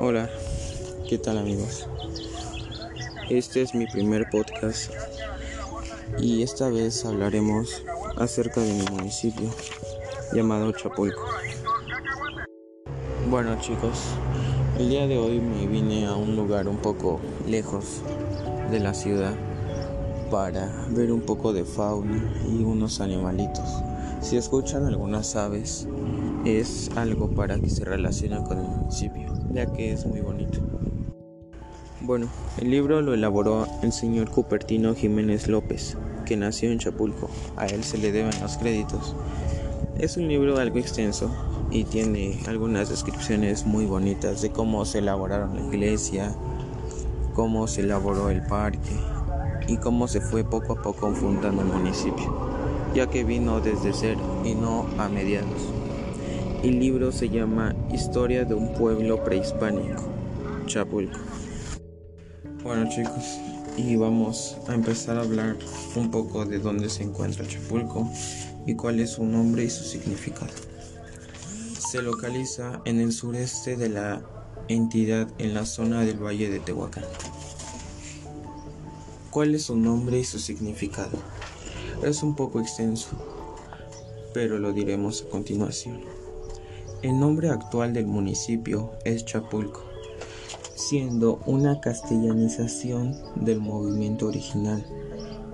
Hola, ¿qué tal amigos? Este es mi primer podcast y esta vez hablaremos acerca de mi municipio llamado Chapulco. Bueno chicos, el día de hoy me vine a un lugar un poco lejos de la ciudad para ver un poco de fauna y unos animalitos. Si escuchan algunas aves, es algo para que se relacione con el municipio, ya que es muy bonito. Bueno, el libro lo elaboró el señor Cupertino Jiménez López, que nació en Chapulco. A él se le deben los créditos. Es un libro algo extenso y tiene algunas descripciones muy bonitas de cómo se elaboraron la iglesia, cómo se elaboró el parque y cómo se fue poco a poco fundando el municipio, ya que vino desde cero y no a mediados. El libro se llama Historia de un pueblo prehispánico, Chapulco. Bueno chicos, y vamos a empezar a hablar un poco de dónde se encuentra Chapulco y cuál es su nombre y su significado. Se localiza en el sureste de la entidad en la zona del Valle de Tehuacán. ¿Cuál es su nombre y su significado? Es un poco extenso, pero lo diremos a continuación. El nombre actual del municipio es Chapulco, siendo una castellanización del movimiento original,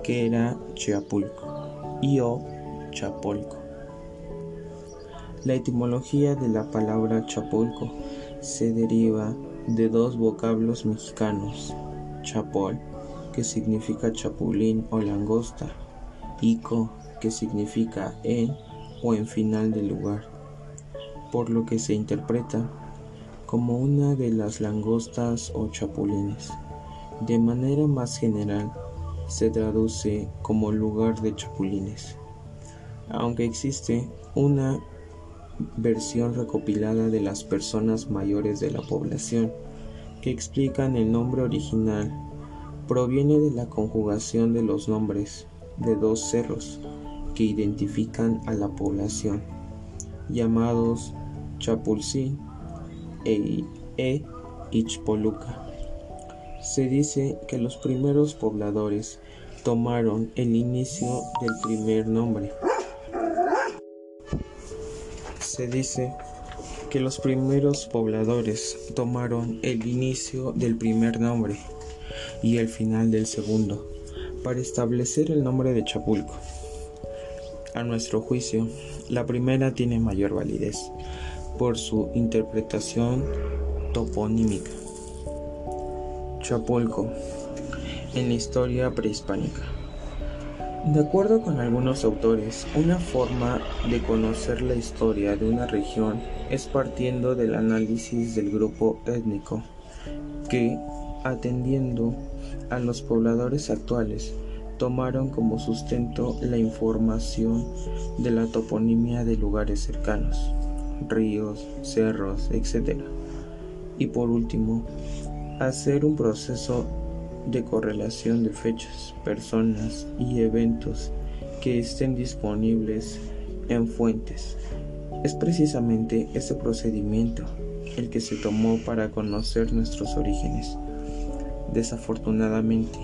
que era Chiapulco y o Chapulco. La etimología de la palabra Chapulco se deriva de dos vocablos mexicanos, chapol, que significa chapulín o langosta, y co, que significa en o en final del lugar por lo que se interpreta como una de las langostas o chapulines. De manera más general, se traduce como lugar de chapulines, aunque existe una versión recopilada de las personas mayores de la población que explican el nombre original proviene de la conjugación de los nombres de dos cerros que identifican a la población, llamados Chapulcí e, e Ichpoluca. Se dice que los primeros pobladores tomaron el inicio del primer nombre. Se dice que los primeros pobladores tomaron el inicio del primer nombre y el final del segundo para establecer el nombre de Chapulco. A nuestro juicio, la primera tiene mayor validez, por su interpretación toponímica. Chapulco en la historia prehispánica. De acuerdo con algunos autores, una forma de conocer la historia de una región es partiendo del análisis del grupo étnico que, atendiendo a los pobladores actuales, tomaron como sustento la información de la toponimia de lugares cercanos ríos, cerros, etc. Y por último, hacer un proceso de correlación de fechas, personas y eventos que estén disponibles en fuentes. Es precisamente este procedimiento el que se tomó para conocer nuestros orígenes. Desafortunadamente,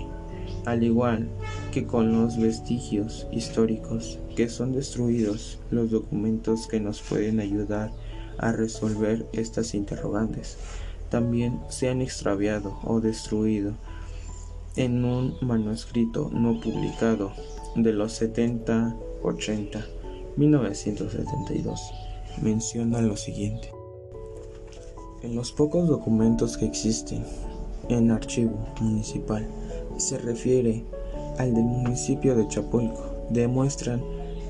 al igual que con los vestigios históricos que son destruidos, los documentos que nos pueden ayudar a resolver estas interrogantes también se han extraviado o destruido en un manuscrito no publicado de los 70, 80, 1972. Menciona lo siguiente. En los pocos documentos que existen en archivo municipal se refiere al del municipio de Chapulco. Demuestran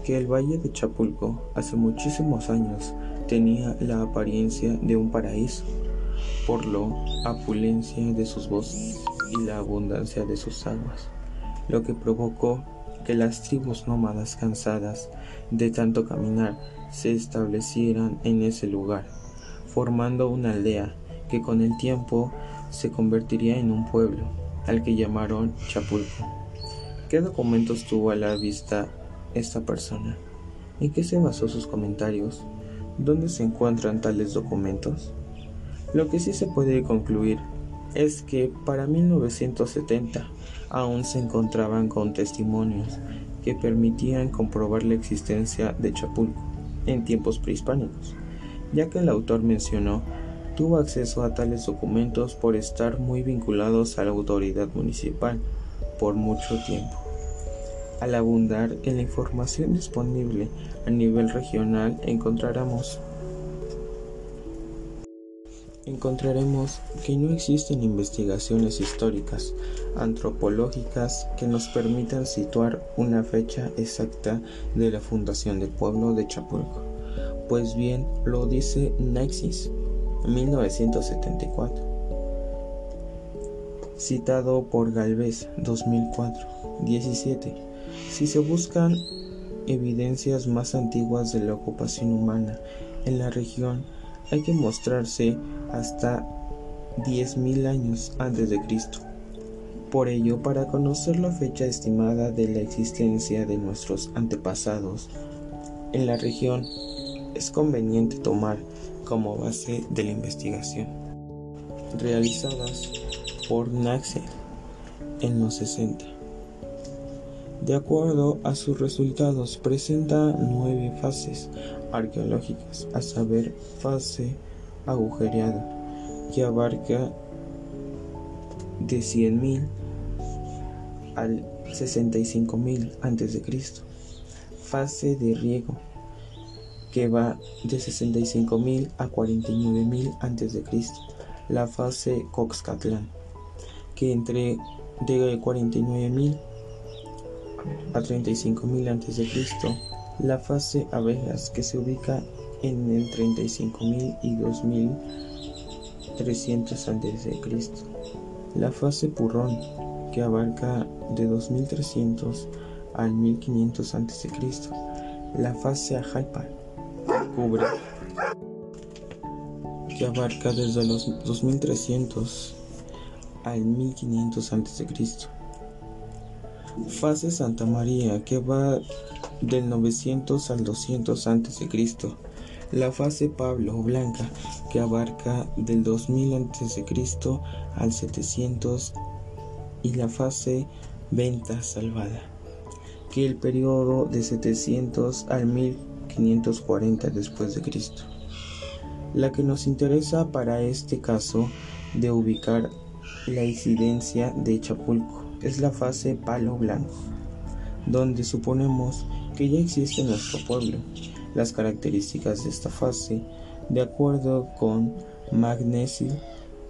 que el valle de Chapulco hace muchísimos años tenía la apariencia de un paraíso por la apulencia de sus bosques y la abundancia de sus aguas, lo que provocó que las tribus nómadas cansadas de tanto caminar se establecieran en ese lugar, formando una aldea que con el tiempo se convertiría en un pueblo, al que llamaron Chapulco. ¿Qué documentos tuvo a la vista esta persona? ¿En qué se basó sus comentarios? ¿Dónde se encuentran tales documentos? Lo que sí se puede concluir es que para 1970 aún se encontraban con testimonios que permitían comprobar la existencia de Chapulco en tiempos prehispánicos, ya que el autor mencionó tuvo acceso a tales documentos por estar muy vinculados a la autoridad municipal por mucho tiempo. Al abundar en la información disponible a nivel regional encontraremos encontraremos que no existen investigaciones históricas, antropológicas que nos permitan situar una fecha exacta de la fundación del pueblo de Chapulco. Pues bien, lo dice Nexis, 1974, citado por Galvez, 2004, 17. Si se buscan evidencias más antiguas de la ocupación humana en la región, hay que mostrarse hasta 10.000 años antes de Cristo. Por ello, para conocer la fecha estimada de la existencia de nuestros antepasados en la región, es conveniente tomar como base de la investigación realizadas por Naxel en los 60. De acuerdo a sus resultados, presenta nueve fases arqueológicas, a saber, fase agujereada, que abarca de 100.000 al 65.000 a.C. Fase de riego, que va de 65.000 a 49.000 a.C. La fase Coxcatlán, que entre de 49.000 a 35.000 a.C. La fase abejas, que se ubica en el 35.000 y 2.300 a.C. La fase purrón, que abarca de 2.300 al 1.500 a.C. La fase ajalpa, cubre, que abarca desde los 2.300 al 1.500 a.C. Fase Santa María, que va del 900 al 200 a.C la fase Pablo Blanca, que abarca del 2000 a.C. al 700, y la fase Venta Salvada, que el periodo de 700 al 1540 después de Cristo. La que nos interesa para este caso de ubicar la incidencia de Chapulco es la fase Palo Blanco, donde suponemos que ya existe nuestro pueblo las características de esta fase, de acuerdo con Magnesil,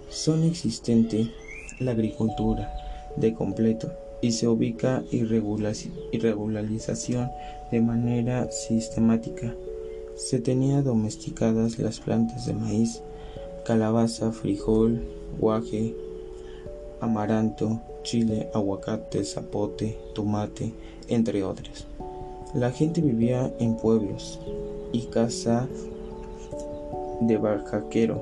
son existente la agricultura de completo y se ubica irregularización de manera sistemática. Se tenía domesticadas las plantas de maíz, calabaza, frijol, guaje, amaranto, chile, aguacate, zapote, tomate, entre otras. La gente vivía en pueblos y casa de barcaquero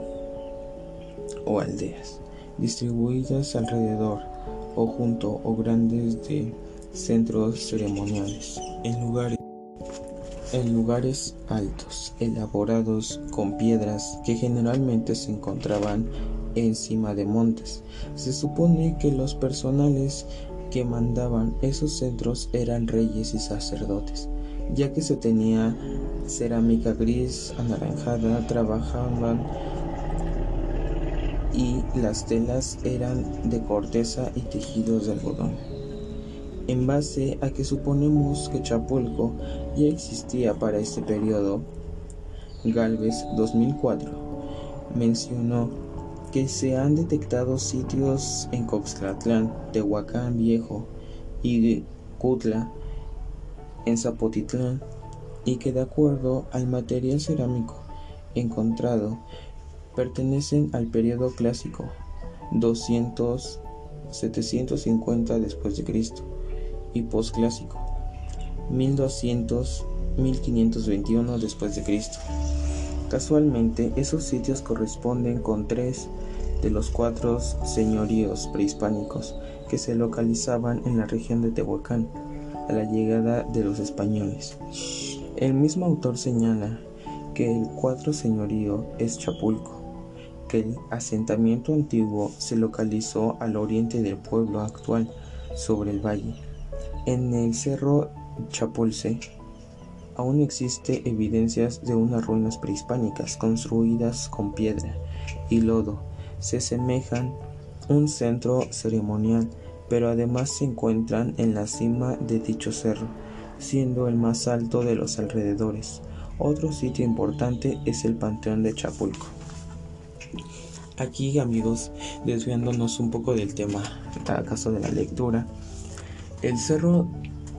o aldeas distribuidas alrededor o junto o grandes de centros ceremoniales en lugares en lugares altos elaborados con piedras que generalmente se encontraban encima de montes. Se supone que los personales que mandaban esos centros eran reyes y sacerdotes, ya que se tenía cerámica gris anaranjada, trabajaban y las telas eran de corteza y tejidos de algodón. En base a que suponemos que Chapulco ya existía para este periodo, Galvez 2004 mencionó que se han detectado sitios en Coxlatlán, Tehuacán Viejo y Cutla, en Zapotitlán, y que de acuerdo al material cerámico encontrado pertenecen al periodo clásico 200 750 después de Cristo y posclásico 1200 1521 después de Cristo. Casualmente, esos sitios corresponden con tres de los cuatro señoríos prehispánicos que se localizaban en la región de Tehuacán a la llegada de los españoles. El mismo autor señala que el cuatro señorío es Chapulco, que el asentamiento antiguo se localizó al oriente del pueblo actual, sobre el valle. En el cerro Chapolce aún existe evidencias de unas ruinas prehispánicas construidas con piedra y lodo. Se semejan un centro ceremonial, pero además se encuentran en la cima de dicho cerro, siendo el más alto de los alrededores. Otro sitio importante es el Panteón de Chapulco. Aquí amigos, desviándonos un poco del tema, acaso de la lectura, el cerro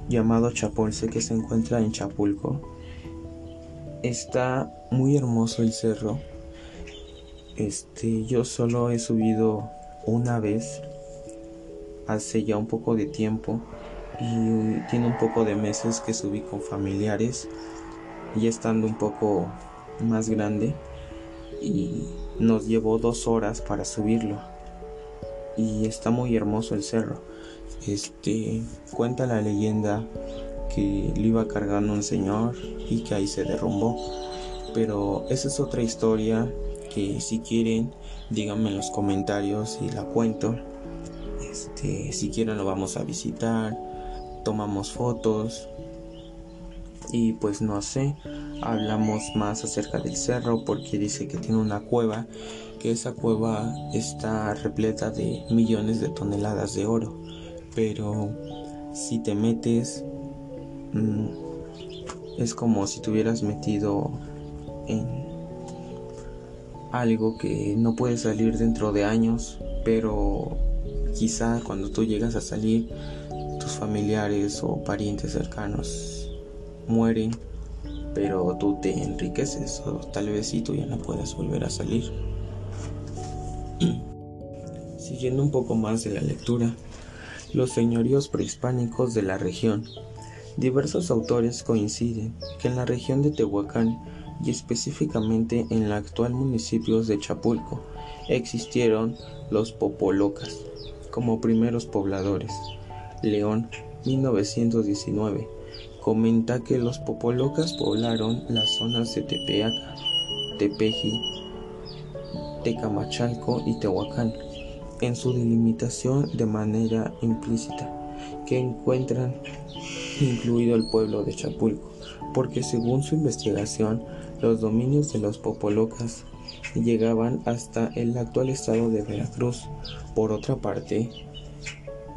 llamado Chapolce que se encuentra en Chapulco está muy hermoso el cerro. Este, yo solo he subido una vez hace ya un poco de tiempo y tiene un poco de meses que subí con familiares ya estando un poco más grande y nos llevó dos horas para subirlo. Y está muy hermoso el cerro. Este cuenta la leyenda que lo iba cargando un señor y que ahí se derrumbó. Pero esa es otra historia que si quieren díganme en los comentarios y la cuento. Este si quieren lo vamos a visitar tomamos fotos y pues no sé, hablamos más acerca del cerro porque dice que tiene una cueva, que esa cueva está repleta de millones de toneladas de oro, pero si te metes mm, es como si te hubieras metido en algo que no puede salir dentro de años, pero quizá cuando tú llegas a salir tus familiares o parientes cercanos mueren, pero tú te enriqueces o tal vez si tú ya no puedas volver a salir. Siguiendo un poco más de la lectura, los señoríos prehispánicos de la región. Diversos autores coinciden que en la región de Tehuacán y específicamente en la actual municipio de Chapulco existieron los popolocas como primeros pobladores. León, 1919 comenta que los popolocas poblaron las zonas de Tepeaca, Tepeji, Tecamachalco y Tehuacán en su delimitación de manera implícita, que encuentran incluido el pueblo de Chapulco, porque según su investigación, los dominios de los popolocas llegaban hasta el actual estado de Veracruz. Por otra parte,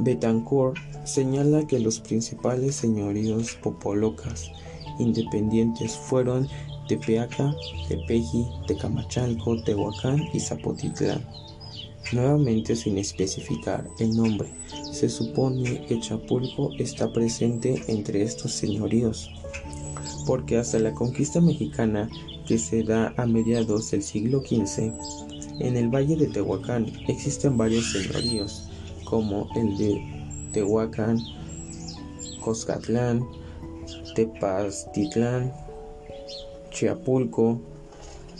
Betancourt señala que los principales señoríos popolocas independientes fueron Tepeaca, Tepeji, Tecamachalco, Tehuacán y Zapotitlán. Nuevamente sin especificar el nombre, se supone que Chapulco está presente entre estos señoríos, porque hasta la conquista mexicana que se da a mediados del siglo XV, en el valle de Tehuacán existen varios señoríos, como el de Tehuacán, Coscatlán, Tepaztitlán, Chiapulco,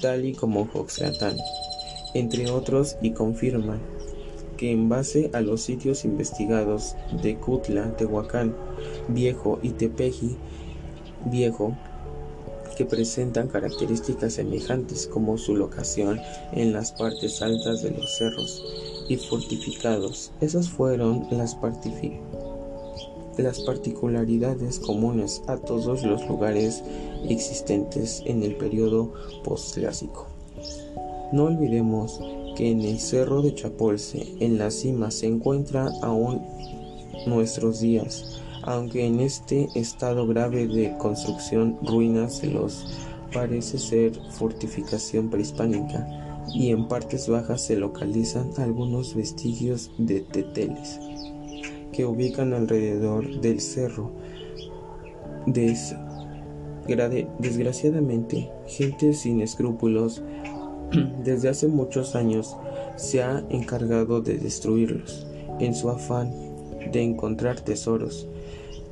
tal y como Joxlatán, entre otros, y confirman que en base a los sitios investigados de Cutla, Tehuacán, Viejo y Tepeji, Viejo, que presentan características semejantes como su locación en las partes altas de los cerros y fortificados. Esas fueron las, particularidades comunes a todos los lugares existentes en el periodo postclásico. No olvidemos que en el cerro de Chapolce, en la cima, se encuentra aún nuestros días, aunque en este estado grave de construcción ruinas de los parece ser fortificación prehispánica y en partes bajas se localizan algunos vestigios de teteles que ubican alrededor del cerro. desgraciadamente, gente sin escrúpulos desde hace muchos años se ha encargado de destruirlos en su afán de encontrar tesoros.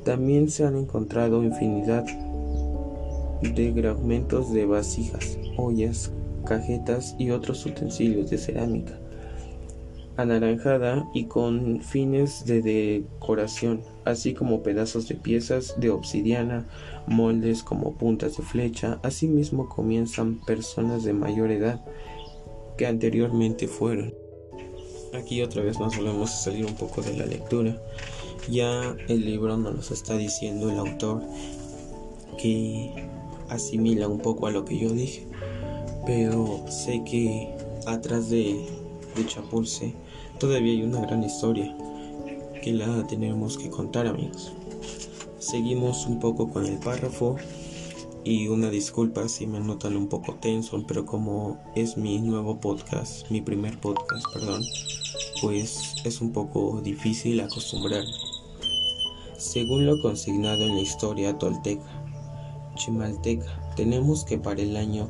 También se han encontrado infinidad de fragmentos de vasijas, ollas, cajetas y otros utensilios de cerámica anaranjada y con fines de decoración, así como pedazos de piezas de obsidiana, moldes como puntas de flecha. Asimismo comienzan personas de mayor edad que anteriormente fueron. Aquí otra vez nos volvemos a salir un poco de la lectura. Ya el libro nos está diciendo el autor que asimila un poco a lo que yo dije, pero sé que atrás de, de Chapulce todavía hay una gran historia que la tenemos que contar amigos. Seguimos un poco con el párrafo y una disculpa si me notan un poco tenso, pero como es mi nuevo podcast, mi primer podcast, perdón, pues es un poco difícil acostumbrar. Según lo consignado en la historia tolteca, chimalteca, tenemos que para el año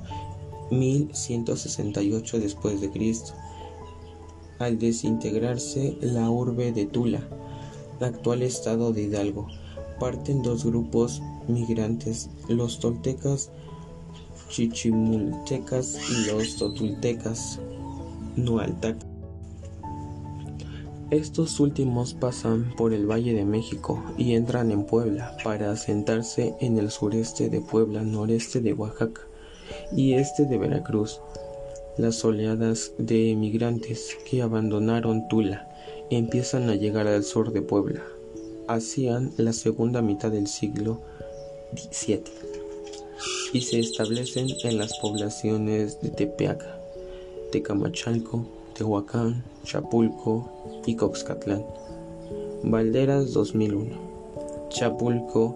1168 después de Cristo, al desintegrarse la urbe de Tula, actual estado de Hidalgo, parten dos grupos migrantes, los toltecas chichimultecas y los totultecas nualtac. Estos últimos pasan por el Valle de México y entran en Puebla para asentarse en el sureste de Puebla, noreste de Oaxaca y este de Veracruz. Las oleadas de emigrantes que abandonaron Tula empiezan a llegar al sur de Puebla, hacían la segunda mitad del siglo XVII y se establecen en las poblaciones de Tepeaca, Tecamachalco, Tehuacán, Chapulco y Coxcatlán. Valderas 2001. Chapulco,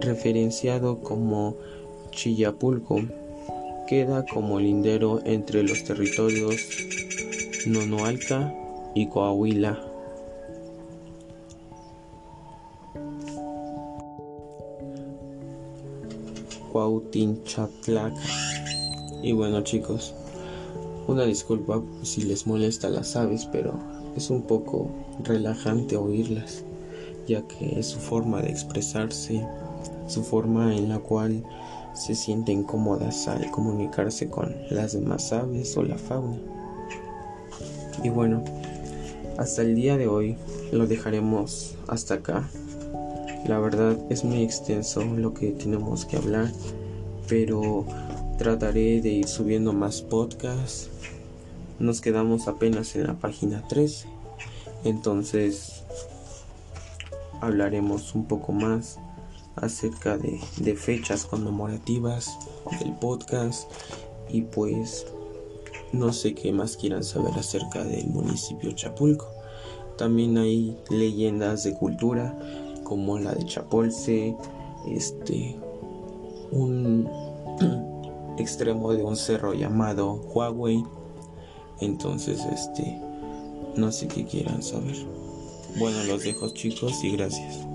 referenciado como Chillapulco, queda como lindero entre los territorios Nonoalca y Coahuila Cuautinchatlac. Y bueno chicos, una disculpa si les molesta las aves, pero es un poco relajante oírlas, ya que es su forma de expresarse, su forma en la cual se sienten cómodas al comunicarse con las demás aves o la fauna. Y bueno, hasta el día de hoy lo dejaremos hasta acá. La verdad es muy extenso lo que tenemos que hablar, pero trataré de ir subiendo más podcasts. Nos quedamos apenas en la página 13, entonces hablaremos un poco más acerca de, fechas conmemorativas del podcast y pues no sé qué más quieran saber acerca del municipio Chapulco. También hay leyendas de cultura como la de Chapolce, este, un extremo de un cerro llamado Huawei. Entonces, este, no sé qué quieran saber. Bueno, los dejo chicos y gracias.